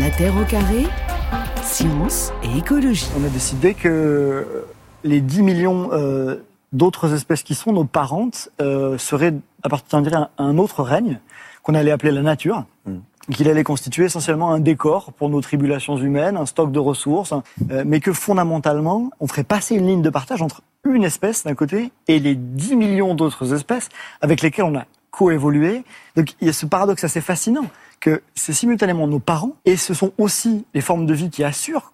La Terre au carré, science et écologie. On a décidé que les 10 millions euh, d'autres espèces qui sont nos parentes euh, seraient appartiendraient à un autre règne qu'on allait appeler la nature. Qu'il allait constituer essentiellement un décor pour nos tribulations humaines, un stock de ressources, euh, mais que fondamentalement, on ferait passer une ligne de partage entre une espèce d'un côté et les 10 millions d'autres espèces avec lesquelles on a coévolué. Donc il y a ce paradoxe assez fascinant que c'est simultanément nos parents et ce sont aussi les formes de vie qui assurent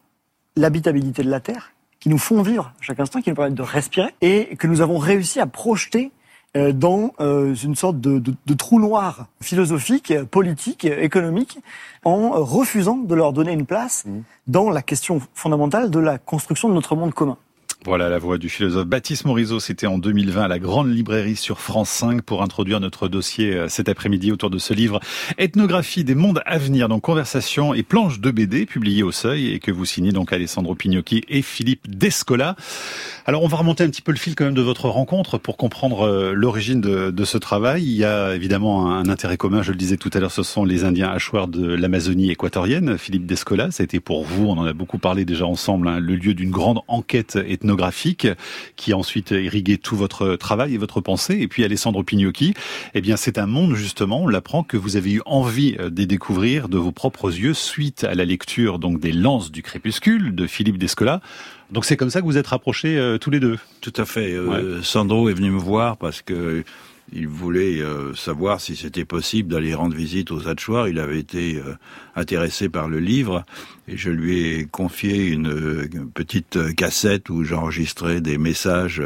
l'habitabilité de la Terre, qui nous font vivre à chaque instant, qui nous permettent de respirer et que nous avons réussi à projeter euh, dans euh, une sorte de, de, de, trou noir philosophique, politique, économique, en refusant de leur donner une place mmh. dans la question fondamentale de la construction de notre monde commun. Voilà la voix du philosophe Baptiste Morisot. C'était en 2020 à la Grande Librairie sur France 5 pour introduire notre dossier euh, cet après-midi autour de ce livre Ethnographie des mondes à venir, donc conversation et planches de BD publié au Seuil et que vous signez donc Alessandro Pignocchi et Philippe Descola. Alors on va remonter un petit peu le fil quand même de votre rencontre pour comprendre euh, l'origine de, de, ce travail. Il y a évidemment un intérêt commun, je le disais tout à l'heure, ce sont les Indiens hachoirs de l'Amazonie équatorienne. Philippe Descola, ça a été pour vous, on en a beaucoup parlé déjà ensemble, hein, le lieu d'une grande enquête ethnographique qui a ensuite irrigué tout votre travail et votre pensée. Et puis Alessandro Pignocchi, eh bien c'est un monde justement, on l'apprend que vous avez eu envie euh, de découvrir de vos propres yeux suite à la lecture donc des Lances du crépuscule de Philippe Descola. Donc c'est comme ça que vous êtes rapprochés euh, tous les deux? Tout à fait. Euh, Sandro est venu me voir parce que il voulait euh, savoir si c'était possible d'aller rendre visite aux Hatchoirs. Il avait été euh, intéressé par le livre et je lui ai confié une, petite cassette où j'enregistrais des messages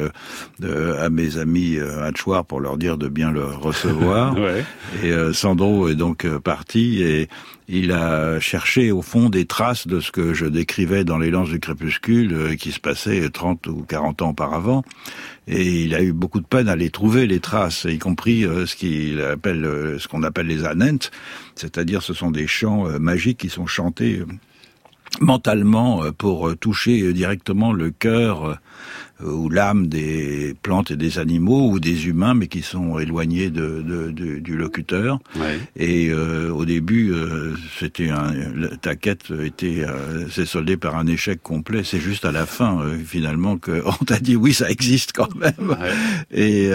euh, à mes amis Hatchoirs pour leur dire de bien le recevoir. ouais. Et Sandro est donc parti et il a cherché au fond des traces de ce que je décrivais dans les lances du crépuscule qui se passait 30 ou 40 ans auparavant et il a eu beaucoup de peine à les trouver les traces, y compris euh, ce qu'il appelle, euh, ce qu'on appelle les anentes, c'est-à-dire ce sont des chants euh, magiques qui sont chantés mentalement pour toucher directement le cœur ou l'âme des plantes et des animaux ou des humains, mais qui sont éloignés de, de, de du locuteur. Ouais. Et euh, au début, euh, c'était un, ta quête était euh, s'est soldée par un échec complet. C'est juste à la fin, euh, finalement, qu'on t'a dit oui, ça existe quand même. Ouais. Et,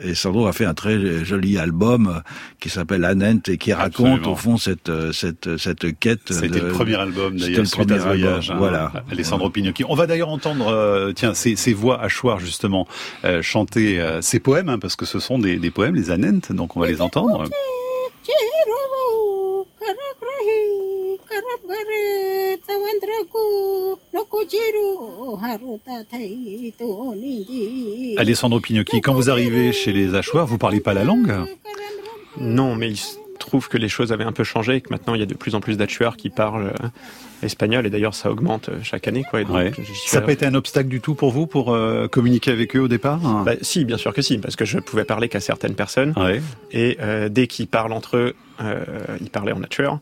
et Sandro a fait un très joli album qui s'appelle Anent et qui raconte Absolument. au fond cette cette cette quête. C'était le premier album d'ailleurs. C'était le premier voyage. Hein, voilà. Alessandro Pignocchi. On va d'ailleurs entendre, tiens, c'est ces voix hachoirs justement euh, chanter euh, ces poèmes, hein, parce que ce sont des, des poèmes, les anentes, donc on va les entendre. Alessandro Pignocchi, quand vous arrivez chez les Hachoirs, vous parlez pas la langue? Non, mais il se trouve que les choses avaient un peu changé et que maintenant il y a de plus en plus d'Hachoirs qui parlent euh, espagnol et d'ailleurs ça augmente euh, chaque année quoi. Et donc, ouais. Ça n'a pas été un obstacle du tout pour vous pour euh, communiquer avec eux au départ bah, Si, bien sûr que si, parce que je pouvais parler qu'à certaines personnes ouais. et euh, dès qu'ils parlent entre eux, euh, ils parlaient en nature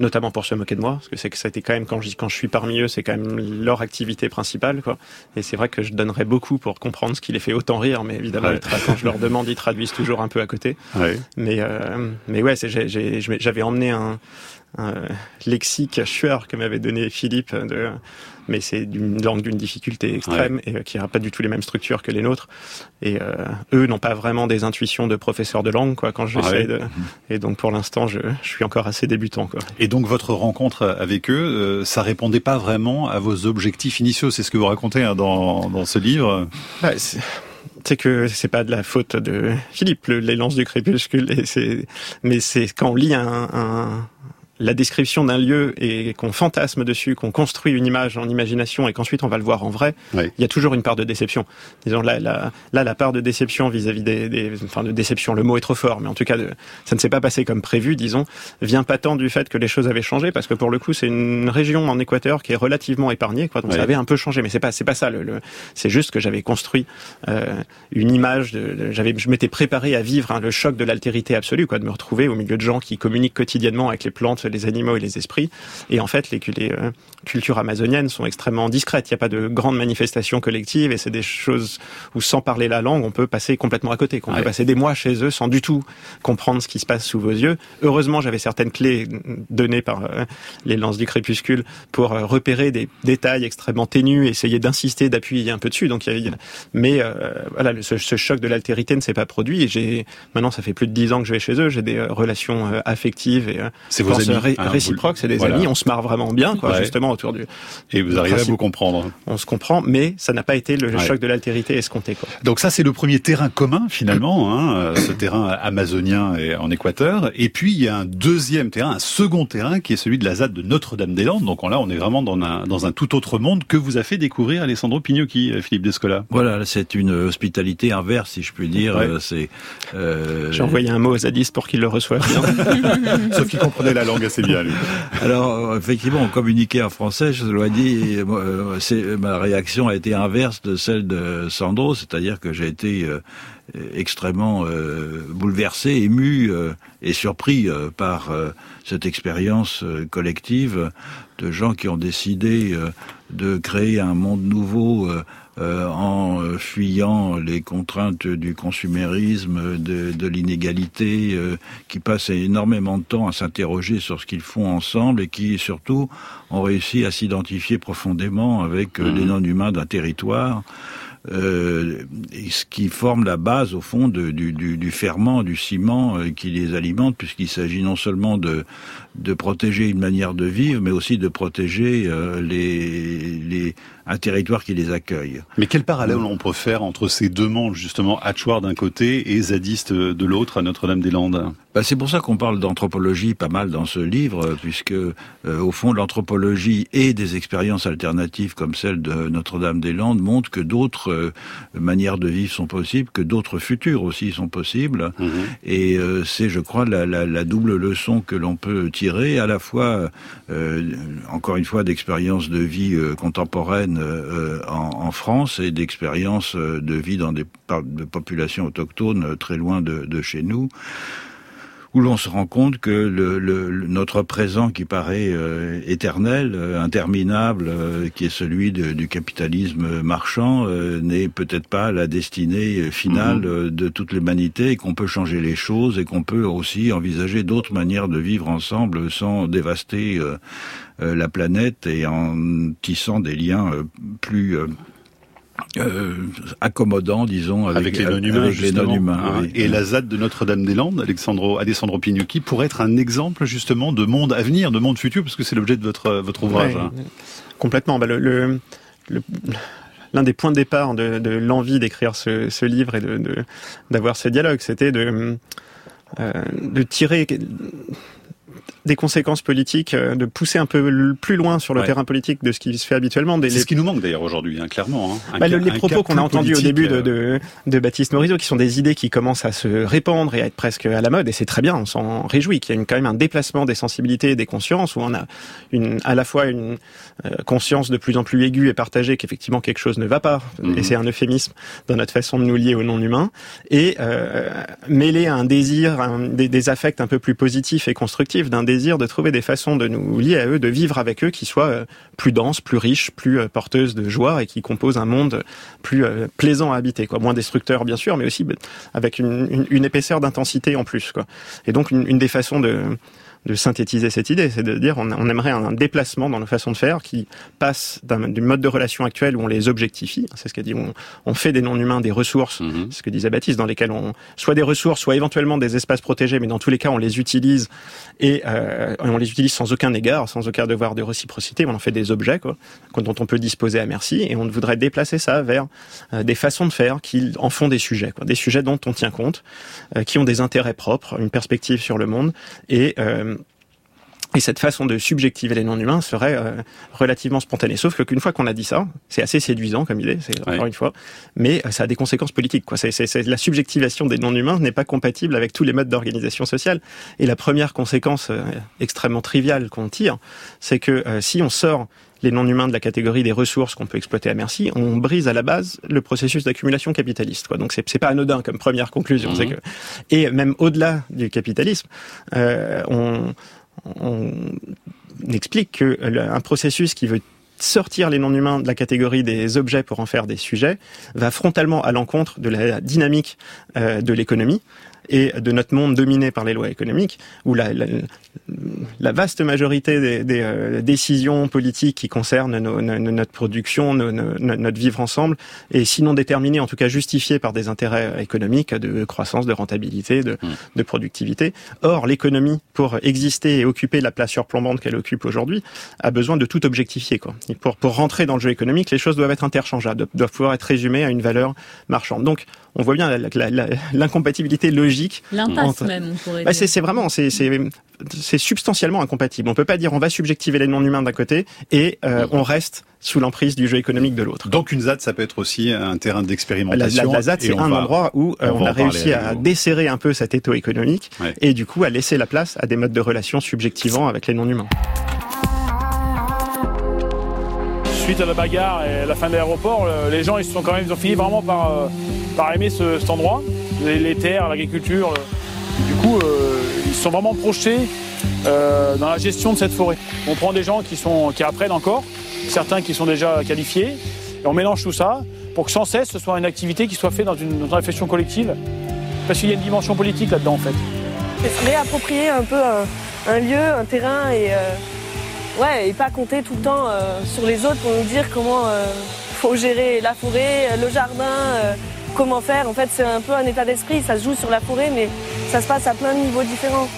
notamment pour se moquer de moi, parce que c'est que ça a été quand même quand je, quand je suis parmi eux, c'est quand même leur activité principale, quoi. Et c'est vrai que je donnerais beaucoup pour comprendre ce qui les fait autant rire, mais évidemment, ouais. quand je leur demande, ils traduisent toujours un peu à côté. Ouais. Mais euh, mais ouais, j'avais emmené un, un lexique chueur que m'avait donné Philippe de mais c'est d'une langue d'une difficulté extrême ouais. et euh, qui n'a pas du tout les mêmes structures que les nôtres. Et euh, eux n'ont pas vraiment des intuitions de professeurs de langue, quoi. Quand j'essaie ah ouais. de, et donc pour l'instant, je, je, suis encore assez débutant, quoi. Et donc votre rencontre avec eux, euh, ça répondait pas vraiment à vos objectifs initiaux. C'est ce que vous racontez hein, dans, dans ce livre. Bah, c'est que c'est pas de la faute de Philippe, le, les lances du crépuscule, et mais c'est quand on lit un, un la description d'un lieu et qu'on fantasme dessus, qu'on construit une image en imagination et qu'ensuite on va le voir en vrai, oui. il y a toujours une part de déception. Disons là, là, là la part de déception vis-à-vis -vis des, des, enfin de déception, le mot est trop fort, mais en tout cas, de, ça ne s'est pas passé comme prévu, disons, vient pas tant du fait que les choses avaient changé, parce que pour le coup, c'est une région en Équateur qui est relativement épargnée, quoi, donc oui. ça avait un peu changé, mais c'est pas, c'est pas ça. Le, le c'est juste que j'avais construit euh, une image, de, de j'avais, je m'étais préparé à vivre hein, le choc de l'altérité absolue, quoi, de me retrouver au milieu de gens qui communiquent quotidiennement avec les plantes les animaux et les esprits. Et en fait, les, les euh, cultures amazoniennes sont extrêmement discrètes. Il n'y a pas de grandes manifestations collectives et c'est des choses où sans parler la langue, on peut passer complètement à côté. On peut passer des mois chez eux sans du tout comprendre ce qui se passe sous vos yeux. Heureusement, j'avais certaines clés données par euh, les lances du crépuscule pour euh, repérer des détails extrêmement ténus, essayer d'insister, d'appuyer un peu dessus. Donc, y a, mais voilà, ce, ce, choc de l'altérité ne s'est pas produit. Et j'ai maintenant, ça fait plus de dix ans que je vais chez eux. J'ai des relations affectives et c'est vos amis, hein, réciproques. C'est des amis. On se marre vraiment bien, quoi, justement autour du. Et vous arrivez à vous comprendre. On se comprend, mais ça n'a pas été le choc de l'altérité escompté. Quoi. Donc ça, c'est le premier terrain commun finalement, hein, euh, ce terrain amazonien et en Équateur. Et puis il y a un deuxième terrain, un second terrain qui est celui de la ZAD de Notre-Dame-des-Landes. Donc là, on est vraiment dans un, dans un tout autre monde que vous a fait découvrir Alessandro Pignocchi, euh, Philippe Descola. Voilà, c'est une hospitalité inverse, si je puis dire. Euh, c'est. Euh... J'ai envoyé un mot aux zadistes pour qu'il le reçoive bien. Sauf qu'il comprenait la langue assez bien. Lui. Alors effectivement, on communiquait en français. Je dois dire, ma réaction a été inverse de celle de Sandro, c'est-à-dire que j'ai été euh, extrêmement euh, bouleversé, ému euh, et surpris par cette expérience collective de gens qui ont décidé de créer un monde nouveau en fuyant les contraintes du consumérisme, de, de l'inégalité, qui passent énormément de temps à s'interroger sur ce qu'ils font ensemble et qui surtout ont réussi à s'identifier profondément avec les mmh. non-humains d'un territoire euh, ce qui forme la base au fond de, du, du, du, ferment, du ciment euh, qui les alimente, puisqu'il s'agit non seulement de, de protéger une manière de vivre, mais aussi de protéger euh, les, les, un territoire qui les accueille. Mais quel parallèle on peut faire entre ces deux mondes, justement, Hatchoir d'un côté et Zadiste de l'autre à Notre-Dame-des-Landes? Bah, C'est pour ça qu'on parle d'anthropologie pas mal dans ce livre, puisque euh, au fond l'anthropologie et des expériences alternatives comme celle de Notre-Dame-des-Landes montrent que d'autres euh, manières de vivre sont possibles, que d'autres futurs aussi sont possibles. Mhm. Et euh, c'est, je crois, la, la, la, double leçon que l'on peut tirer, à la fois, encore une fois, d'expériences de vie contemporaines en, en, France et d'expériences de vie dans des de populations autochtones très loin de chez nous où l'on se rend compte que le, le, notre présent qui paraît euh, éternel, euh, interminable, euh, qui est celui de, du capitalisme marchand, n'est peut-être pas la destinée finale mhm. de toute l'humanité et qu'on peut changer les choses et qu'on peut aussi envisager d'autres manières de vivre ensemble sans dévaster la planète et en tissant des liens plus euh, accommodant, disons, avec, les non-humains. Hein. Et la ZAD de Notre-Dame-des-Landes, Alexandro, Alessandro Pinucchi, pourrait être un exemple justement de monde à venir, de monde futur, parce que c'est l'objet de votre, votre ouvrage. Hein. Complètement. Bah, le, l'un des points de départ de, de l'envie d'écrire ce, ce, livre et de, d'avoir ce dialogue, c'était de, euh, de tirer des conséquences politiques, euh, de pousser un peu plus loin sur le terrain politique de ce qui se fait habituellement. C'est ce qui nous manque d'ailleurs aujourd'hui, hein, clairement. Hein. Bah, les propos qu'on a entendus au début de, euh, de, de, Baptiste Morisot, qui sont des idées qui commencent à se répandre et à être presque à la mode, et c'est très bien, on s'en réjouit, qu'il y a une, quand même un déplacement des sensibilités et des consciences, où on a une, à la fois une euh, conscience de plus en plus aiguë et partagée qu'effectivement quelque chose ne va pas, mhm. et c'est un euphémisme dans notre façon de nous lier au non-humain, et euh, mêlé à un désir, un, des, des affects un peu plus positifs et constructifs, d'un désir de trouver des façons de nous lier à eux, de vivre avec eux qui soient euh, plus denses, plus riches, plus euh, porteuses de joie et qui composent un monde plus euh, plaisant à habiter, quoi. Moins destructeur, bien sûr, mais aussi bah, avec une, épaisseur d'intensité en plus, quoi. Et donc, une des façons de de synthétiser cette idée, c'est de dire on, on, aimerait un déplacement dans nos façons de faire qui passe du mode de relation actuel où on les objectifie, c'est ce qu'a dit, on, on, fait des non-humains des ressources, mhm. ce que disait Baptiste, dans lesquelles on soit des ressources, soit éventuellement des espaces protégés, mais dans tous les cas on les utilise et euh, on les utilise sans aucun égard, sans aucun devoir de réciprocité, on en fait des objets quoi, dont on peut disposer à merci et on voudrait déplacer ça vers euh, des façons de faire qui en font des sujets, quoi, des sujets dont on tient compte, euh, qui ont des intérêts propres, une perspective sur le monde et euh, et cette façon de subjectiver les non-humains serait euh, relativement spontanée. Sauf qu'une fois qu'on a dit ça, c'est assez séduisant comme idée, c'est encore une fois, mais euh, ça a des conséquences politiques. Quoi. C'est, c'est, la subjectivation des non-humains n'est pas compatible avec tous les modes d'organisation sociale. Et la première conséquence euh, extrêmement triviale qu'on tire, c'est que si on sort les non-humains de la catégorie des ressources qu'on peut exploiter à merci, on brise à la base le processus d'accumulation capitaliste. Quoi. Donc c'est, c'est pas anodin comme première conclusion. C'est mmh. que... Et même au-delà du capitalisme, on on explique que un processus qui veut sortir les non-humains de la catégorie des objets pour en faire des sujets va frontalement à l'encontre de la dynamique euh, de l'économie et de notre monde dominé par les lois économiques, où la, la, la vaste majorité des, des euh, décisions politiques qui concernent nos, notre production, notre vivre ensemble, est sinon déterminée, en tout cas justifiée par des intérêts économiques de croissance, de rentabilité, de, mmh. de productivité. Or, l'économie, pour exister et occuper la place surplombante qu'elle occupe aujourd'hui, a besoin de tout objectifier. Quoi. Et pour, pour rentrer dans le jeu économique, les choses doivent être interchangeables, doivent pouvoir être résumées à une valeur marchande. Donc, on voit bien l'incompatibilité logique. L'impasse même, on pourrait bah, C'est vraiment, c'est substantiellement incompatible. On peut pas dire on va subjectiver les non-humains d'un côté et euh, on reste sous l'emprise du jeu économique de l'autre. Donc une ZAD, ça peut être aussi un terrain d'expérimentation. La, la, ZAD, c'est un endroit où euh, on, a réussi à desserrer un peu cet étau économique et du coup à laisser la place à des modes de relation subjectivants avec les non-humains. Suite à la bagarre et la fin de l'aéroport, euh, les gens ils sont quand même, ils ont fini vraiment par, euh, par aimer ce, cet endroit, les, terres, l'agriculture. Euh. Du coup, ils sont vraiment projetés dans la gestion de cette forêt. On prend des gens qui, sont, qui apprennent encore, certains qui sont déjà qualifiés, et on mélange tout ça pour que sans cesse ce soit une activité qui soit faite dans une, réflexion collective, parce qu'il y a une dimension politique là-dedans en fait. Réapproprier un peu un, lieu, un terrain et Ouais, et pas compter tout le temps euh, sur les autres pour nous dire comment euh, faut gérer la forêt, le jardin, euh, comment faire. En fait, c'est un peu un état d'esprit. Ça se joue sur la forêt, mais ça se passe à plein de niveaux différents.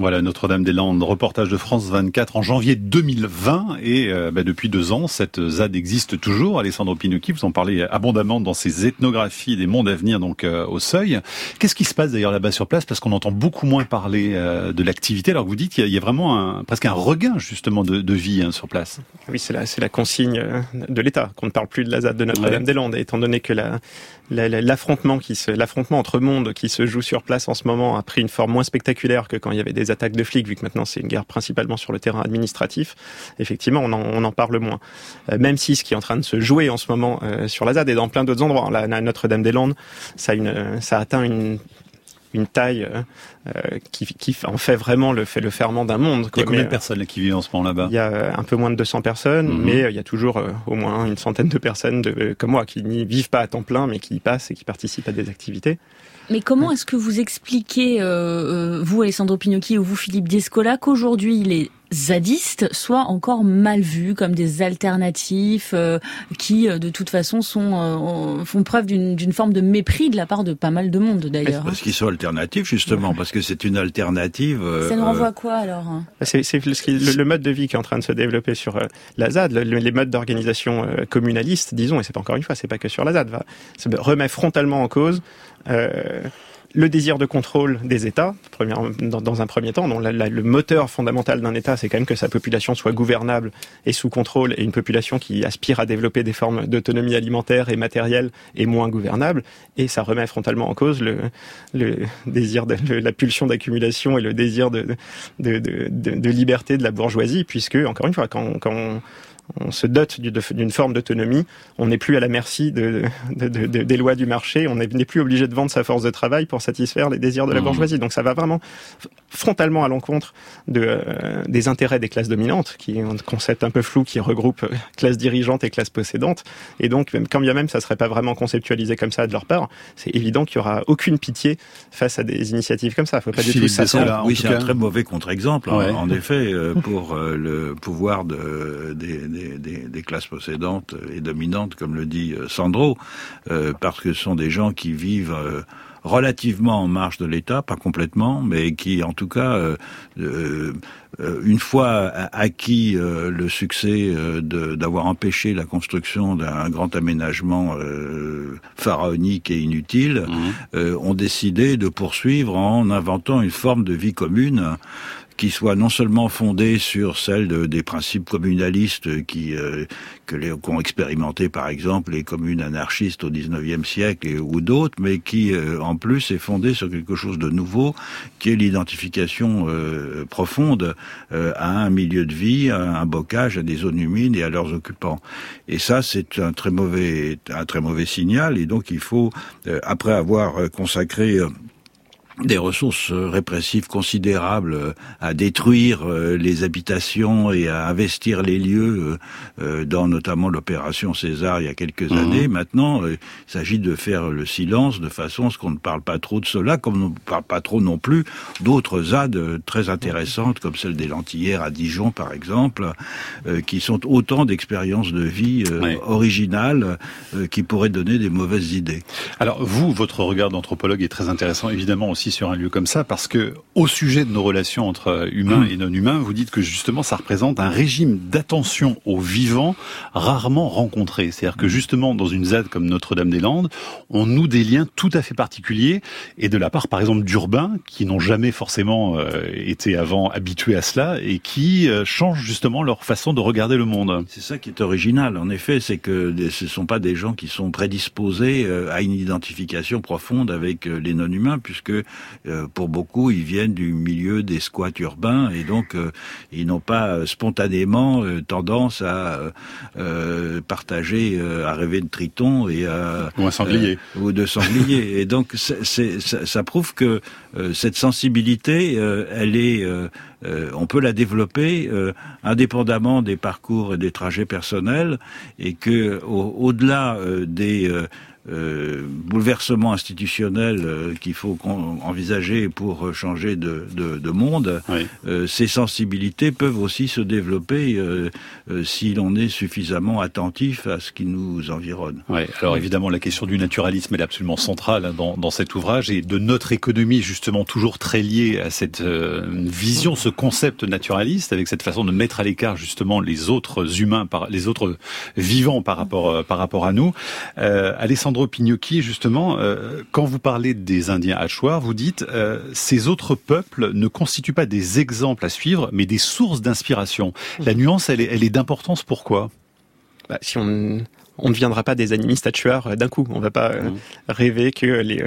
Voilà, Notre-Dame-des-Landes, reportage de France 24 en janvier 2020. Et euh, bah, depuis deux ans, cette ZAD existe toujours. Alessandro Pinocchi, vous en parlez abondamment dans ses ethnographies des mondes à venir, donc euh, au seuil. Qu'est-ce qui se passe d'ailleurs là-bas sur place? Parce qu'on entend beaucoup moins parler euh, de l'activité, alors que vous dites qu'il y, a vraiment un, presque un regain justement de, de vie hein, sur place. Oui, c'est la, la consigne de l'État, qu'on ne parle plus de la ZAD de Notre-Dame-des-Landes, étant donné que la, l'affrontement qui se, l'affrontement entre mondes qui se joue sur place en ce moment a pris une forme moins spectaculaire que quand il y avait des attaques de flics, vu que maintenant c'est une guerre principalement sur le terrain administratif. Effectivement, on en, parle moins. Euh, même si ce qui est en train de se jouer en ce moment euh, sur la ZAD et dans plein d'autres endroits, la Notre-Dame-des-Landes, ça a une, ça atteint une une taille euh, euh, qui, qui, en fait vraiment le, fait le ferment d'un monde. Il y a combien de personnes qui vivent en ce moment là-bas? Il y a un peu moins de 200 personnes, mhm. mais il y a toujours euh, au moins une centaine de personnes de, comme moi qui n'y vivent pas à temps plein, mais qui y passent et qui participent à des activités. Mais comment est-ce que vous expliquez, vous Alessandro Pinocchi ou vous Philippe Descola, qu'aujourd'hui les zadistes soient encore mal vus comme des alternatifs euh, qui, euh, de toute façon, sont euh, font preuve d'une forme de mépris de la part de pas mal de monde d'ailleurs. Parce qu'ils sont alternatifs justement, parce que c'est une alternative. Ça nous renvoie à quoi alors hein? C'est le, le, mode de vie qui est en train de se développer sur la ZAD, les modes d'organisation communalistes, disons, et c'est encore une fois, c'est pas que sur la ZAD, va, ça remet frontalement en cause le désir de contrôle des États, dans, un premier temps. Donc, le moteur fondamental d'un État, c'est quand même que sa population soit gouvernable et sous contrôle, et une population qui aspire à développer des formes d'autonomie alimentaire et matérielle est moins gouvernable. Et ça remet frontalement en cause le, désir, de, la pulsion d'accumulation et le désir de, de, liberté de la bourgeoisie, puisque, encore une fois, quand, quand on se dote d'une forme d'autonomie, on n'est plus à la merci de, des lois du marché, on n'est plus obligé de vendre sa force de travail pour satisfaire les désirs de la mmh. bourgeoisie. Donc ça va vraiment frontalement à l'encontre de, euh, des intérêts des classes dominantes, qui est un concept un peu flou qui regroupe euh, classe dirigeante et classe possédante. Et donc, même, quand bien même ça serait pas vraiment conceptualisé comme ça de leur part, c'est évident qu'il y aura aucune pitié face à des initiatives comme ça. Faut pas du tout s'attendre. Oui, c'est un très mauvais contre-exemple. Hein, en effet, euh, pour le pouvoir de, des des, classes possédantes et dominantes, comme le dit euh, Sandro, euh, parce que ce sont des gens qui vivent euh, relativement en marge de l'État, pas complètement, mais qui, en tout cas, une fois acquis le succès d'avoir empêché la construction d'un grand aménagement pharaonique et inutile, mmh. ont décidé de poursuivre en inventant une forme de vie commune qui soit non seulement fondée sur celle des principes communalistes qui euh, que les qu'ont expérimenté par exemple les communes anarchistes au XIXe siècle ou d'autres, mais qui euh, en plus est fondée sur quelque chose de nouveau, qui est l'identification euh, profonde à un milieu de vie, à un bocage, à des zones humides et à leurs occupants. Et ça, c'est un très mauvais un très mauvais signal. Et donc il faut après avoir consacré des ressources répressives considérables euh, à détruire euh, les habitations et à investir les lieux euh, dans notamment l'opération César il y a quelques mhm. années. Maintenant, il s'agit de faire le silence de façon à ce qu'on ne parle pas trop de cela, comme on ne parle pas trop non plus d'autres ZAD très intéressantes, comme celle des Lentillères à Dijon par exemple, qui sont autant d'expériences de vie originales qui pourraient donner des mauvaises idées. Alors vous, votre regard d'anthropologue est très intéressant évidemment aussi sur un lieu comme ça parce que au sujet de nos relations entre humains et non humains, vous dites que justement ça représente un régime d'attention aux vivants rarement rencontré. C'est-à-dire que justement dans une ZAD comme Notre-Dame-des-Landes, on noue des liens tout à fait particuliers et de la part par exemple d'urbains qui n'ont jamais forcément euh, été avant habitués à cela et qui euh, changent justement leur façon de regarder le monde. C'est ça qui est original en effet, c'est que ce ne sont pas des gens qui sont prédisposés euh, à une identification profonde avec les non-humains puisque euh, pour beaucoup, ils viennent du milieu des squats urbains et donc euh, ils n'ont pas euh, spontanément tendance à partager, à rêver de triton et à ou un sanglier ou de sanglier. et donc c'est, ça, ça, prouve que cette sensibilité, elle est, on peut la développer indépendamment des parcours et des trajets personnels et que au, delà des euh, bouleversement institutionnel euh, qu'il faut envisager pour changer de, de, de monde, euh, ces sensibilités peuvent aussi se développer euh, si l'on est suffisamment attentif à ce qui nous environne. Ouais. Alors évidemment, la question du naturalisme est absolument centrale hein, dans, dans, cet ouvrage et de notre économie justement toujours très liée à cette vision, ce concept naturaliste, avec cette façon de mettre à l'écart justement les autres humains, par, les autres vivants par rapport par rapport à nous. Alessandro Pignocchi, justement, euh, quand vous parlez des Indiens hachoirs, vous dites euh, ces autres peuples ne constituent pas des exemples à suivre, mais des sources d'inspiration. La nuance, elle est, elle est d'importance. Pourquoi? Bah, Si on on ne deviendra pas des animistes à tueurs euh, d'un coup. On va pas rêver que les,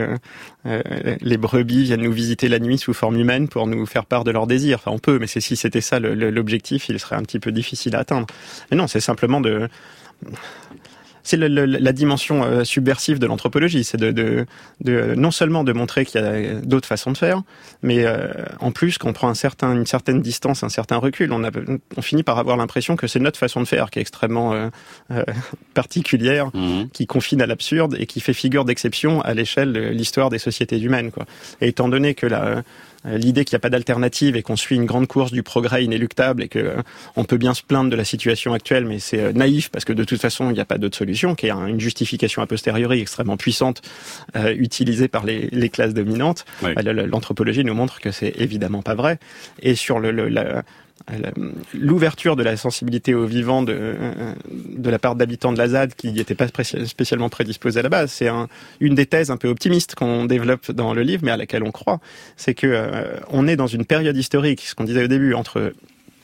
les brebis viennent nous visiter la nuit sous forme humaine pour nous faire part de leurs désirs. Enfin, on peut, mais si c'était ça l'objectif, il serait un petit peu difficile à atteindre. Mais non, c'est simplement de c'est la dimension euh, subversive de l'anthropologie, c'est de, de, de, non seulement de montrer qu'il y a d'autres façons de faire, mais euh, en plus qu'on prend un certain, une certaine distance, un certain recul, on, a, on finit par avoir l'impression que c'est notre façon de faire qui est extrêmement euh, particulière, mmh. qui confine à l'absurde et qui fait figure d'exception à l'échelle de l'histoire des sociétés humaines. Quoi. Et étant donné que la euh, l'idée qu'il n'y a pas d'alternative et qu'on suit une grande course du progrès inéluctable et que euh, on peut bien se plaindre de la situation actuelle, mais c'est euh, naïf parce que de toute façon il n'y a pas d'autre solution, qui est une justification a posteriori extrêmement puissante utilisée par les, les classes dominantes. L'anthropologie nous montre que c'est évidemment pas vrai. Et sur le, le la, l'ouverture de la sensibilité au vivant de, la part d'habitants de la ZAD qui n'étaient pas spécialement prédisposés à la base. C'est un, une des thèses un peu optimistes qu'on développe dans le livre, mais à laquelle on croit. C'est que euh, est dans une période historique, ce qu'on disait au début, entre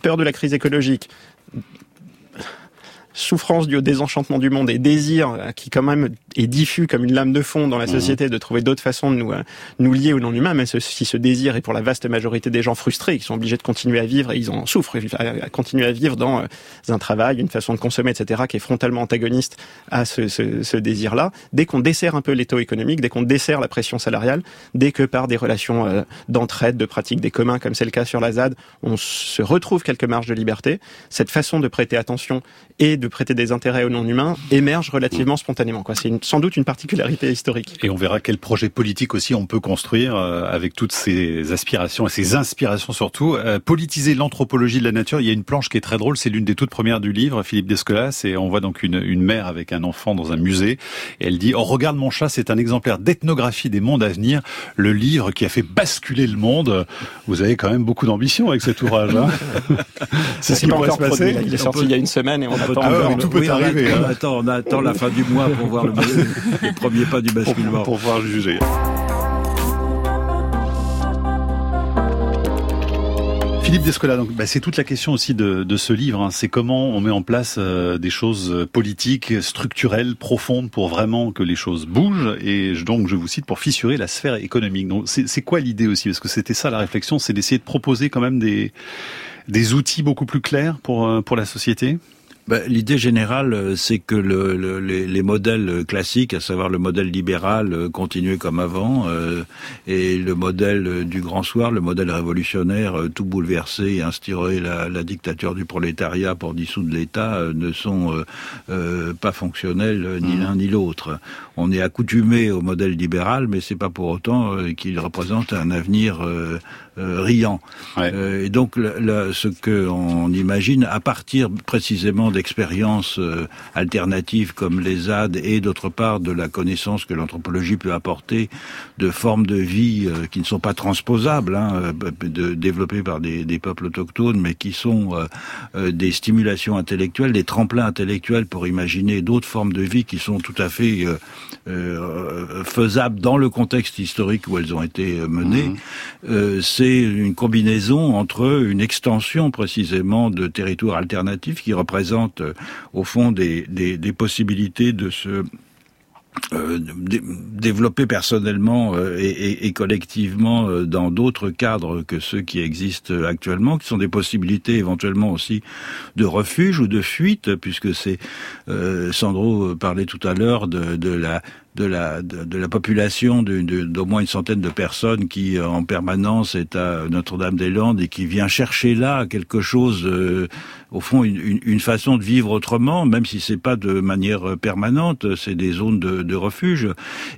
peur de la crise écologique, souffrance du désenchantement du monde et désir euh, qui quand même est diffus comme une lame de fond dans la mhm. société de trouver d'autres façons de nous, euh, nous lier au non-humain, mais si ce désir est pour la vaste majorité des gens frustrés, qui sont obligés de continuer à vivre et ils en souffrent, à continuer à vivre dans euh, un travail, une façon de consommer, etc., qui est frontalement antagoniste à ce, ce, ce désir-là. Dès qu'on dessert un peu les taux économiques, dès qu'on dessert la pression salariale, dès que par des relations d'entraide, de pratique des communs, comme c'est le cas sur la ZAD, on se retrouve quelques marges de liberté, cette façon de prêter attention et de prêter des intérêts aux non-humains émerge relativement spontanément. C'est sans doute une particularité historique. Et on verra quel projet politique aussi on peut construire euh, avec toutes ces aspirations et ces inspirations surtout. Euh, politiser l'anthropologie de la nature, il y a une planche qui est très drôle, c'est l'une des toutes premières du livre, Philippe Descolas, et on voit donc une, une mère avec un enfant dans un musée, et elle dit « Oh, regarde mon chat, c'est un exemplaire d'ethnographie des mondes à venir, le livre qui a fait basculer le monde. » Vous avez quand même beaucoup d'ambition avec cet ouvrage. Hein c'est ce qui va se passer. Il est sorti il y a une semaine et on attend ah tout peut arriver. Hein. Attends, on attend la fin du mois pour voir le, les premiers pas du basculement. Pour, pour pouvoir juger. Philippe Descola, donc bah, c'est toute la question aussi de, de ce livre. Hein. C'est comment on met en place euh, des choses politiques, structurelles, profondes pour vraiment que les choses bougent. Et donc je vous cite pour fissurer la sphère économique. Donc c'est quoi l'idée aussi? Parce que c'était ça la réflexion, c'est d'essayer de proposer quand même des des outils beaucoup plus clairs pour euh, pour la société? Bah, L'idée générale, euh, c'est que le, les, les, modèles classiques, à savoir le modèle libéral, euh, continuait comme avant, euh, et le modèle du grand soir, le modèle révolutionnaire, tout bouleversé et instaurer la, la, dictature du prolétariat pour dissoudre l'État, ne sont pas fonctionnels ni mmh. l'un ni l'autre. On est accoutumé au modèle libéral, mais c'est pas pour autant qu'il représente un avenir riant. et donc, ce qu'on imagine, à partir précisément d'expériences euh, alternatives comme les ZAD et d'autre part de la connaissance que l'anthropologie peut apporter de formes de vie euh, qui ne sont pas transposables, hein, euh, de, développées par des, des, peuples autochtones, mais qui sont des stimulations intellectuelles, des tremplins intellectuels pour imaginer d'autres formes de vie qui sont tout à fait faisables dans le contexte historique où elles ont été menées. Mmh. C'est une combinaison entre une extension précisément de territoires alternatifs qui représentent euh, au fond des, possibilités de se euh, développer personnellement euh, et, collectivement dans d'autres cadres que ceux qui existent actuellement, qui sont des possibilités éventuellement aussi de refuge ou de fuite, puisque c'est Sandro parlait tout à l'heure de, la de la, de, la population d'au moins une centaine de personnes qui euh, en permanence est à Notre-Dame-des-Landes et qui vient chercher là quelque chose, euh, au fond une, une, façon de vivre autrement, même si c'est pas de manière permanente, c'est des zones de, de refuge,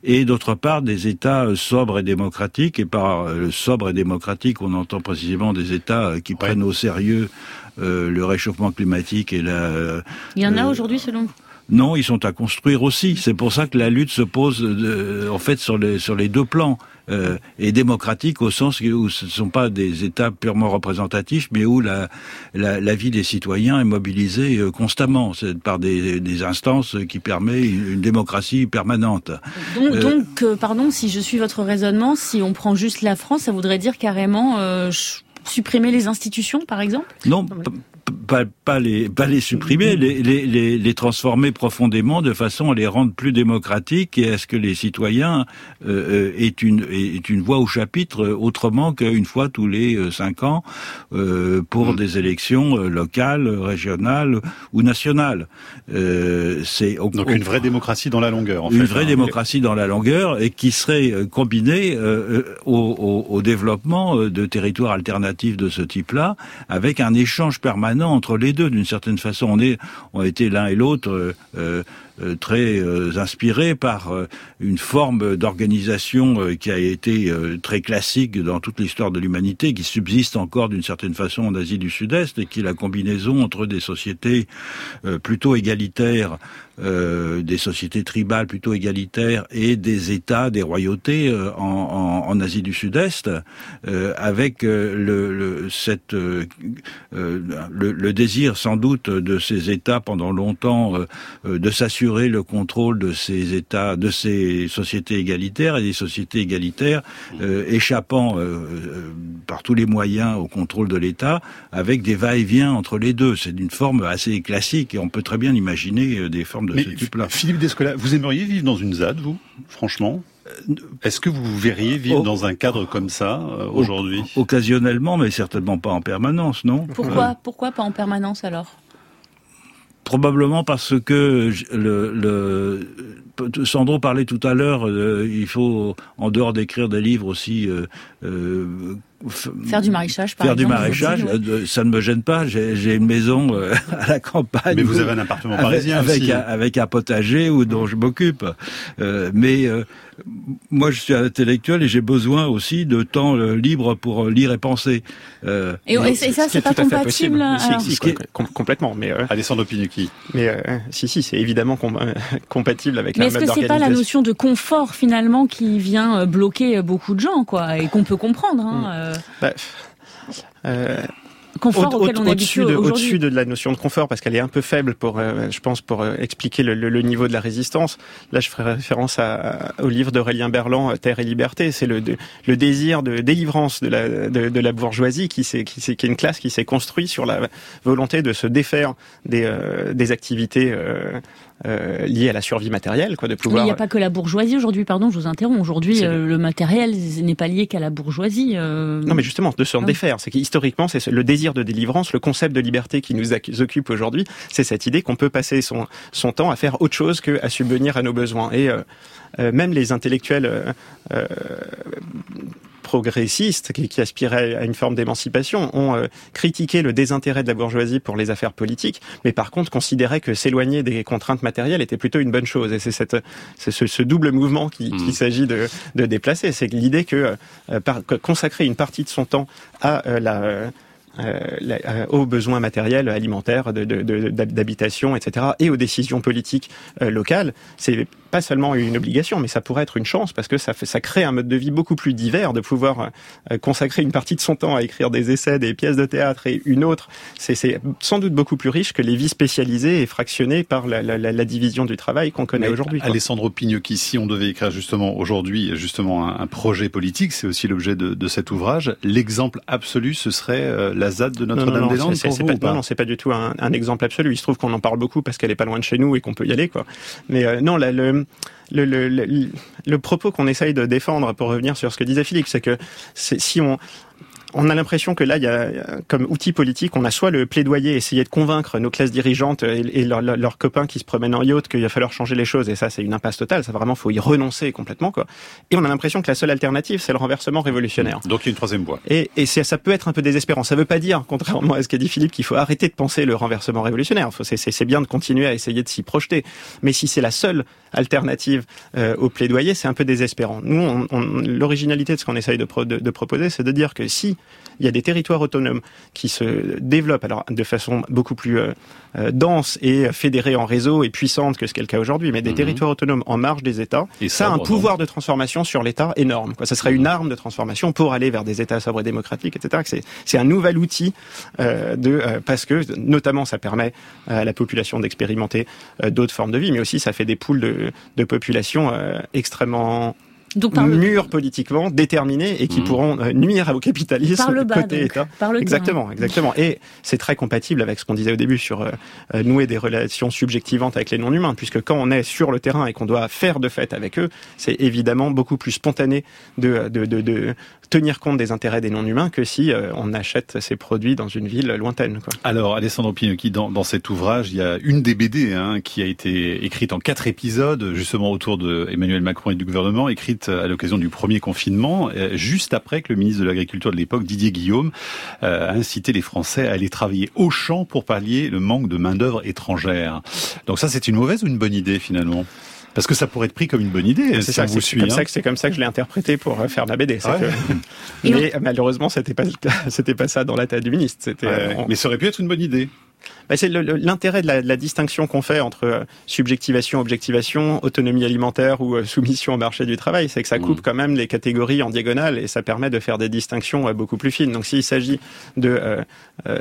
et d'autre part des États sobres et démocratiques, et par euh, sobre et démocratique on entend précisément des États qui prennent au sérieux le réchauffement climatique et la... Il y en a aujourd'hui selon vous? Non, ils sont à construire aussi. C'est pour ça que la lutte se pose euh, en fait sur les, sur les deux plans. Euh, et démocratique au sens où ce ne sont pas des États purement représentatifs, mais où la, la, la vie des citoyens est mobilisée euh, constamment par des, des, instances qui permettent une, démocratie permanente. Donc, euh, donc pardon, si je suis votre raisonnement, si on prend juste la France, ça voudrait dire carrément supprimer les institutions, par exemple? Non, pas, pas, les, pas les supprimer, les, les, les, transformer profondément de façon à les rendre plus démocratiques et à ce que les citoyens euh, euh aient, une, aient une voix au chapitre autrement qu'une fois tous les euh, cinq ans euh, pour mm. des élections euh, locales, régionales ou nationales. Euh, c'est donc une vraie démocratie dans la longueur. En une vraie hein. démocratie dans la longueur et qui serait combinée au développement de territoires alternatifs de ce type-là, avec un échange permanent entre les deux d'une certaine façon. On est, on a été l'un et l'autre euh, euh, très euh, inspiré par euh, une forme d'organisation qui a été très classique dans toute l'histoire de l'humanité, qui subsiste encore d'une certaine façon en Asie du Sud-Est, et qui est la combinaison entre des sociétés plutôt égalitaires euh, des sociétés tribales plutôt égalitaires et des États, des royautés euh, en, en, en, Asie du Sud-Est, euh, avec le, le, cette, le, le, désir sans doute de ces États pendant longtemps de s'assurer le contrôle de ces États, de ces sociétés égalitaires et des sociétés égalitaires euh, échappant euh, euh, par tous les moyens au contrôle de l'État, avec des va-et-vient entre les deux. C'est d'une forme assez classique et on peut très bien imaginer des formes de ce type-là. Philippe Descola, vous aimeriez vivre dans une ZAD, vous, franchement? Est-ce que vous verriez vivre dans un cadre comme ça aujourd'hui? Occasionnellement, mais certainement pas en permanence, non? Pourquoi? Pourquoi pas en permanence alors? Probablement parce que Sandro parlait tout à l'heure, euh, il faut, en dehors d'écrire des livres aussi, euh, euh, faire du maraîchage, par faire du maraîchage, ça ne me gêne pas. J'ai une maison à la campagne. Mais vous avez un appartement parisien avec, avec, un, avec un potager où dont je m'occupe. mais moi, je suis intellectuel et j'ai besoin aussi de temps euh, libre pour euh, lire et penser. Euh, et, ça, c'est pas compatible si, Complètement. Mais euh, Alessandro Pinucchi. Mais euh, si, si, c'est évidemment compatible avec mais un mode d'organisation. Mais est-ce que c'est pas la notion de confort finalement qui vient bloquer beaucoup de gens, quoi, et qu'on peut comprendre hein, hmm. Bah, confort au, auquel on est au-dessus de, la notion de confort parce qu'elle est un peu faible pour, euh, je pense, pour euh, expliquer le, le, niveau de la résistance. Là, je ferai référence à, au livre d'Aurélien Berland, Terre et liberté. C'est le, le désir de délivrance de la, de, de la bourgeoisie qui, s'est, qui, qui est une classe qui s'est construite sur la volonté de se défaire des, euh, des activités euh, lié à la survie matérielle, quoi, de pouvoir. il n'y a pas que la bourgeoisie aujourd'hui, pardon, je vous interromps. Aujourd'hui, euh, le matériel n'est pas lié qu'à la bourgeoisie. Euh. Non, mais justement, de s'en ah. défaire. C'est qu'historiquement, c'est le désir de délivrance, le concept de liberté qui nous occupe aujourd'hui, c'est cette idée qu'on peut passer son, son temps à faire autre chose qu'à subvenir à nos besoins. Et même les intellectuels progressistes qui, qui, aspiraient à une forme d'émancipation ont euh, critiqué le désintérêt de la bourgeoisie pour les affaires politiques, mais par contre considéraient que s'éloigner des contraintes matérielles était plutôt une bonne chose. Et c'est cette, ce, ce, double mouvement qu'il qui mmh. s'agit de, de, déplacer. C'est l'idée que euh, par, consacrer une partie de son temps à euh, la euh, aux besoins matériels, alimentaires, d'habitation, etc., et aux décisions politiques locales, c'est pas seulement une obligation, mais ça pourrait être une chance parce que ça, fait, ça crée un mode de vie beaucoup plus divers de pouvoir euh, consacrer une partie de son temps à écrire des essais, des pièces de théâtre et une autre. C'est sans doute beaucoup plus riche que les vies spécialisées et fractionnées par la, la, la division du travail qu'on connaît aujourd'hui. Alessandro Pignocchi, si on devait écrire justement aujourd'hui justement un, projet politique, c'est aussi l'objet de, de, cet ouvrage. L'exemple absolu, ce serait euh, la ZAD de Notre-Dame-des-Landes Non, non, c'est pas du tout un, un, exemple absolu. Il se trouve qu'on en parle beaucoup parce qu'elle est pas loin de chez nous et qu'on peut y aller, quoi. Mais euh, non, là, le, le, propos qu'on essaye de défendre, pour revenir sur ce que disait Philippe, c'est que si on, on a l'impression que là, il y a, comme outil politique, on a soit le plaidoyer, essayer de convaincre nos classes dirigeantes et, leurs copains qui se promènent en yacht qu'il va falloir changer les choses, et ça, c'est une impasse totale. Ça, vraiment, faut y renoncer complètement, quoi. Et on a l'impression que la seule alternative, c'est le renversement révolutionnaire. Donc, il y a une troisième voie. Et, et ça peut être un peu désespérant. Ça veut pas dire, contrairement à ce qu'a dit Philippe, qu'il faut arrêter de penser le renversement révolutionnaire. C'est bien de continuer à essayer de s'y projeter. Mais si c'est la seule alternative euh, au plaidoyer, c'est un peu désespérant. Nous, l'originalité de ce qu'on essaye de, de proposer, c'est de dire que si il y a des territoires autonomes qui se développent alors de façon beaucoup plus euh, euh, dense et fédérée en réseau et puissante que ce qui est le cas aujourd'hui, mais des mhm. territoires autonomes en marge des États. Et ça, a un pouvoir de transformation sur l'État énorme. Quoi. Ça serait une arme de transformation pour aller vers des États sobres et démocratiques, etc. C'est un nouvel outil euh, de parce que notamment ça permet à la population d'expérimenter d'autres formes de vie, mais aussi ça fait des poules de, de population extrêmement donc mûrs politiquement, déterminés et qui mmh. pourront euh, nuire au capitalisme par le bas, côté État. Par le exactement, exactement. Et c'est très compatible avec ce qu'on disait au début sur euh, euh, nouer des relations subjectivantes avec les non-humains, puisque quand on est sur le terrain et qu'on doit faire de fait avec eux, c'est évidemment beaucoup plus spontané de, de, de, de tenir compte des intérêts des non-humains que si on achète ces produits dans une ville lointaine. Quoi. Alors, Alessandro Pinocchi, dans, dans cet ouvrage, il y a une des BD hein, qui a été écrite en quatre épisodes, justement autour de Emmanuel Macron et du gouvernement, écrite à l'occasion du premier confinement, euh, juste après que le ministre de l'Agriculture de l'époque, Didier Guillaume, euh, a incité les Français à aller travailler au champ pour pallier le manque de main-d'œuvre étrangère. Donc ça, c'est une mauvaise ou une bonne idée finalement? Parce que ça pourrait être pris comme une bonne idée. C'est ça, vous suit. Hein. C'est comme ça que je l'ai interprété pour euh, faire ma BD. Mais malheureusement, c'était pas c'était pas ça dans la tête du ministre. C'était. Mais ça aurait pu être une bonne idée. Bah, c'est l'intérêt de la, la, distinction qu'on fait entre euh, subjectivation, objectivation, autonomie alimentaire ou euh, soumission au marché du travail, c'est que ça coupe mmh. quand même les catégories en diagonale et ça permet de faire des distinctions euh, beaucoup plus fines. Donc s'il s'agit de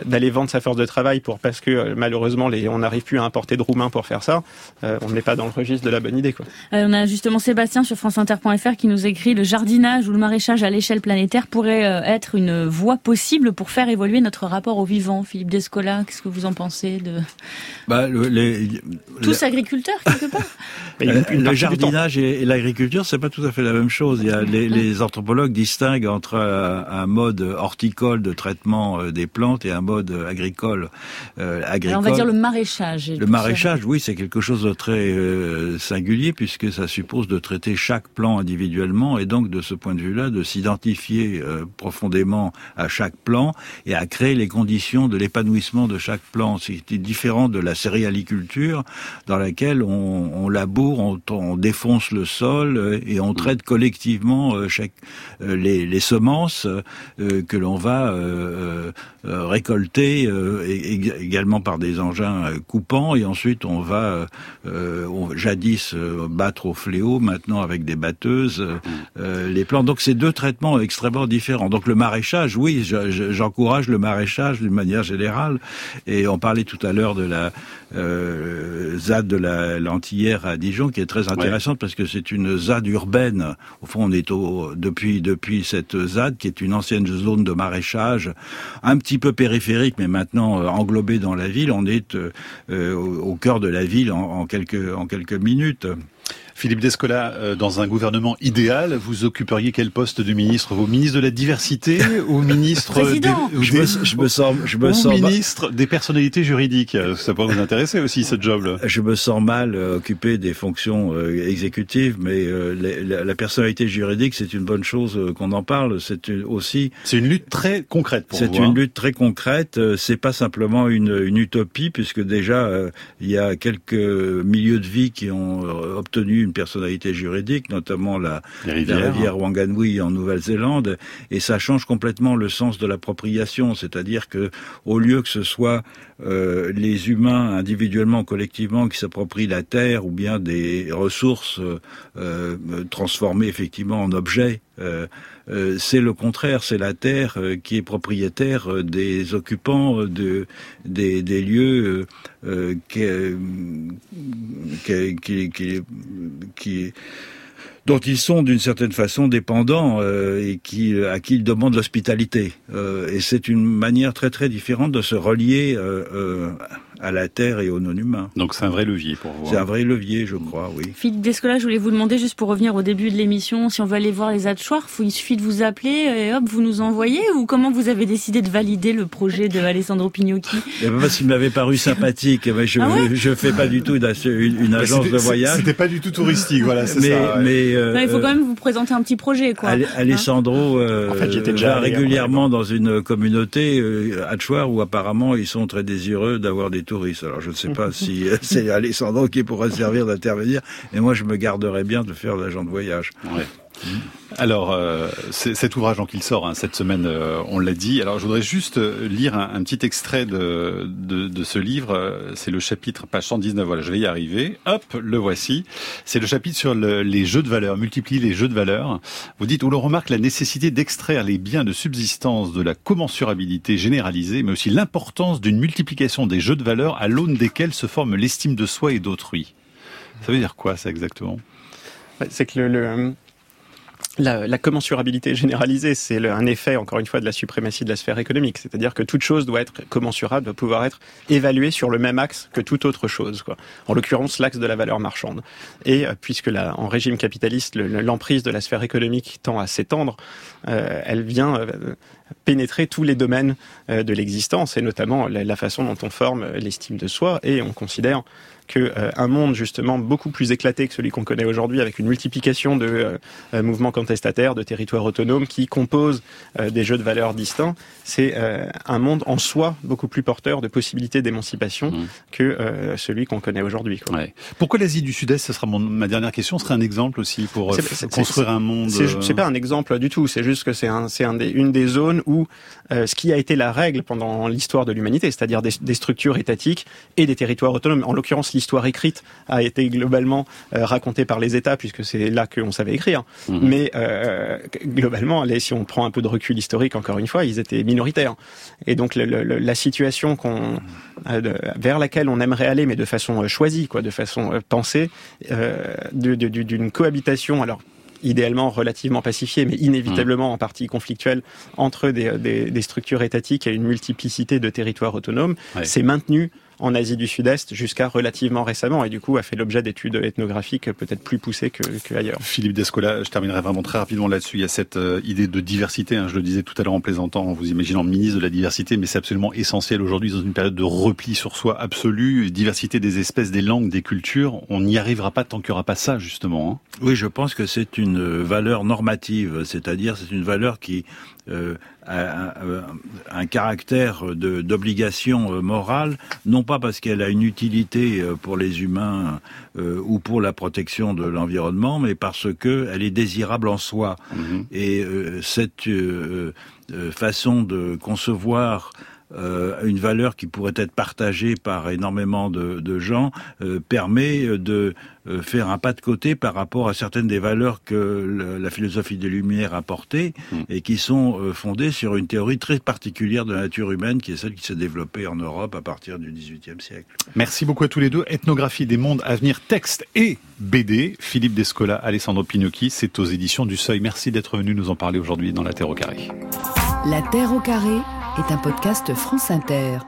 d'aller vendre sa force de travail pour parce que malheureusement les, on n'arrive plus à importer de roumains pour faire ça, on n'est pas dans le registre de la bonne idée. Quoi. on a justement Sébastien sur franceinter.fr qui nous écrit le jardinage ou le maraîchage à l'échelle planétaire pourrait être une voie possible pour faire évoluer notre rapport au vivant. Philippe Descola, qu'est-ce que vous en pensez? De bah, les, tous agriculteurs quelque part Le jardinage et, l'agriculture, c'est pas tout à fait la même chose. Il y a, les, les anthropologues distinguent entre un, mode horticole de traitement euh, des plantes et un mode agricole. Euh, agricole. on va dire le maraîchage. Le maraîchage, oui, c'est quelque chose de très euh, singulier puisque ça suppose de traiter chaque plant individuellement et donc de ce point de vue-là de s'identifier euh, profondément à chaque plant et à créer les conditions de l'épanouissement de chaque plant c'est différent de la céréaliculture dans laquelle on, on laboure, on, on, défonce le sol euh, et on traite collectivement euh, chaque, euh, les, les, semences que l'on va récolter également par des engins coupants et ensuite on va on, jadis battre au fléau, maintenant avec des batteuses les plantes. Donc c'est deux traitements extrêmement différents. Donc le maraîchage, oui, j'encourage le maraîchage d'une manière générale et on parlait tout à l'heure de la euh, ZAD de la Lentillère à Dijon, qui est très intéressante parce que c'est une ZAD urbaine. Au fond, on est au, depuis depuis cette ZAD qui est une ancienne zone de maraîchage, un petit peu périphérique, mais maintenant euh, englobée dans la ville. On est euh, au, cœur de la ville en quelques minutes. Philippe Descola, euh, dans un gouvernement idéal, vous occuperiez quel poste de ministre? Vous ministre de la diversité ou ministre des, je, me, je, me, sens, je me sens ministre des personnalités juridiques? Ça pourrait vous intéresser aussi ce job-là. Je me sens mal euh, occupé des fonctions euh, exécutives, mais la, la, personnalité juridique, c'est une bonne chose qu'on en parle. C'est aussi. C'est une lutte très concrète pour vous. C'est une hein. lutte très concrète. C'est pas simplement une, une, utopie, puisque déjà il y a quelques milieux de vie qui ont obtenu une personnalité juridique, notamment la, rivière Wanganui en Nouvelle-Zélande, et ça change complètement le sens de l'appropriation, c'est-à-dire que au lieu que ce soit euh, les humains individuellement, collectivement, qui s'approprient la terre ou bien des ressources euh, transformées effectivement en objets. Euh, c'est le contraire, c'est la terre qui est propriétaire des occupants de, des, lieux dont ils sont d'une certaine façon dépendants euh, et à qui ils demandent l'hospitalité. Euh, et c'est une manière très très différente de se relier euh, à la terre et aux non-humains. Donc c'est un vrai levier pour vous. C'est hein. un vrai levier, je crois, oui. Philippe Descola, je voulais vous demander, juste pour revenir au début de l'émission, si on veut aller voir les Hatchoirs, il suffit de vous appeler et hop, vous nous envoyez Ou comment vous avez décidé de valider le projet de Alessandro Pignocchi eh ben, Parce qu'il m'avait paru sympathique. Eh ben, je, ah je, fais pas du tout une, une agence de voyage. C'était pas du tout touristique, voilà, c'est ça. Mais, euh, il faut quand même vous présenter un petit projet, quoi. Alessandro euh, en fait, j'étais déjà régulièrement dans une communauté euh, où apparemment ils sont très désireux d'avoir des Alors je ne sais pas si c'est Alessandro qui pourrait servir d'intervenir, et moi je me garderais bien de faire l'agent de voyage. Alors, euh, cet ouvrage donc il sort hein, cette semaine, euh, on l'a dit. Alors, je voudrais juste euh, lire un, petit extrait de, de, ce livre. C'est le chapitre page 119. Voilà, je vais y arriver. Hop, le voici. C'est le chapitre sur les jeux de valeur, multiplier les jeux de valeur. Vous dites où l'on remarque la nécessité d'extraire les biens de subsistance de la commensurabilité généralisée, mais aussi l'importance d'une multiplication des jeux de valeur à l'aune desquels se forme l'estime de soi et d'autrui. Ça veut dire quoi, ça exactement? C'est que le la, commensurabilité généralisée, c'est un effet, encore une fois, de la suprématie de la sphère économique. C'est-à-dire que toute chose doit être commensurable, doit pouvoir être évaluée sur le même axe que toute autre chose. Quoi. En l'occurrence, l'axe de la valeur marchande. Et euh, puisque en régime capitaliste, l'emprise de la sphère économique tend à s'étendre, euh, elle vient euh, pénétrer tous les domaines de l'existence, et notamment la façon dont on forme l'estime de soi. Et on considère que euh, un monde justement beaucoup plus éclaté que celui qu'on connaît aujourd'hui, avec une multiplication de euh, euh, mouvements contestataires, de territoires autonomes qui composent des jeux de valeurs distincts, c'est un monde en soi beaucoup plus porteur de possibilités d'émancipation mmh. que celui qu'on connaît aujourd'hui. Ouais. Pourquoi l'Asie du Sud-Est Ce sera mon, ma dernière question. Ce serait un exemple aussi pour construire un monde. C'est pas un exemple du tout. C'est juste que c'est un, un des, une des zones où ce qui a été la règle pendant l'histoire de l'humanité, c'est-à-dire des, des, structures étatiques et des territoires autonomes. En l'occurrence, l'histoire écrite a été globalement euh, racontée par les États, puisque c'est là qu'on savait écrire. Mhm. Mais euh, globalement, si on prend un peu de recul historique, encore une fois, ils étaient minoritaires. Et donc la situation qu'on euh, vers laquelle on aimerait aller, mais de façon choisie, quoi, de façon pensée, d'une cohabitation. Alors idéalement relativement pacifiée, mais inévitablement en partie conflictuelle entre des, des, structures étatiques et une multiplicité de territoires autonomes, c'est maintenu en Asie du Sud-Est jusqu'à relativement récemment et du coup a fait l'objet d'études ethnographiques peut-être plus poussées que, que, ailleurs. Philippe Descola, je terminerai vraiment très rapidement là-dessus. Il y a cette euh, idée de diversité, hein, je le disais tout à l'heure en plaisantant, en vous imaginant ministre de la diversité, mais c'est absolument essentiel aujourd'hui dans une période de repli sur soi absolu, diversité des espèces, des langues, des cultures. On n'y arrivera pas tant qu'il n'y aura pas ça justement. Hein. Oui, je pense que c'est une valeur normative, c'est-à-dire c'est une valeur qui euh, un, un, caractère d'obligation euh, morale, non pas parce qu'elle a une utilité euh, pour les humains euh, ou pour la protection de l'environnement, mais parce qu'elle est désirable en soi. Mm-hmm. Et cette façon de concevoir euh, une valeur qui pourrait être partagée par énormément de, de gens, euh, permet de euh, faire un pas de côté par rapport à certaines des valeurs que la philosophie des Lumières a portées mm. et qui sont fondées sur une théorie très particulière de la nature humaine qui est celle qui s'est développée en Europe à partir du XVIIIe siècle. Merci beaucoup à tous les deux. Ethnographie des mondes à venir, texte et BD. Philippe Descola, Alessandro Pinocchi, c'est aux éditions du Seuil. Merci d'être venu nous en parler aujourd'hui dans La Terre au carré. La Terre au carré est un podcast France Inter.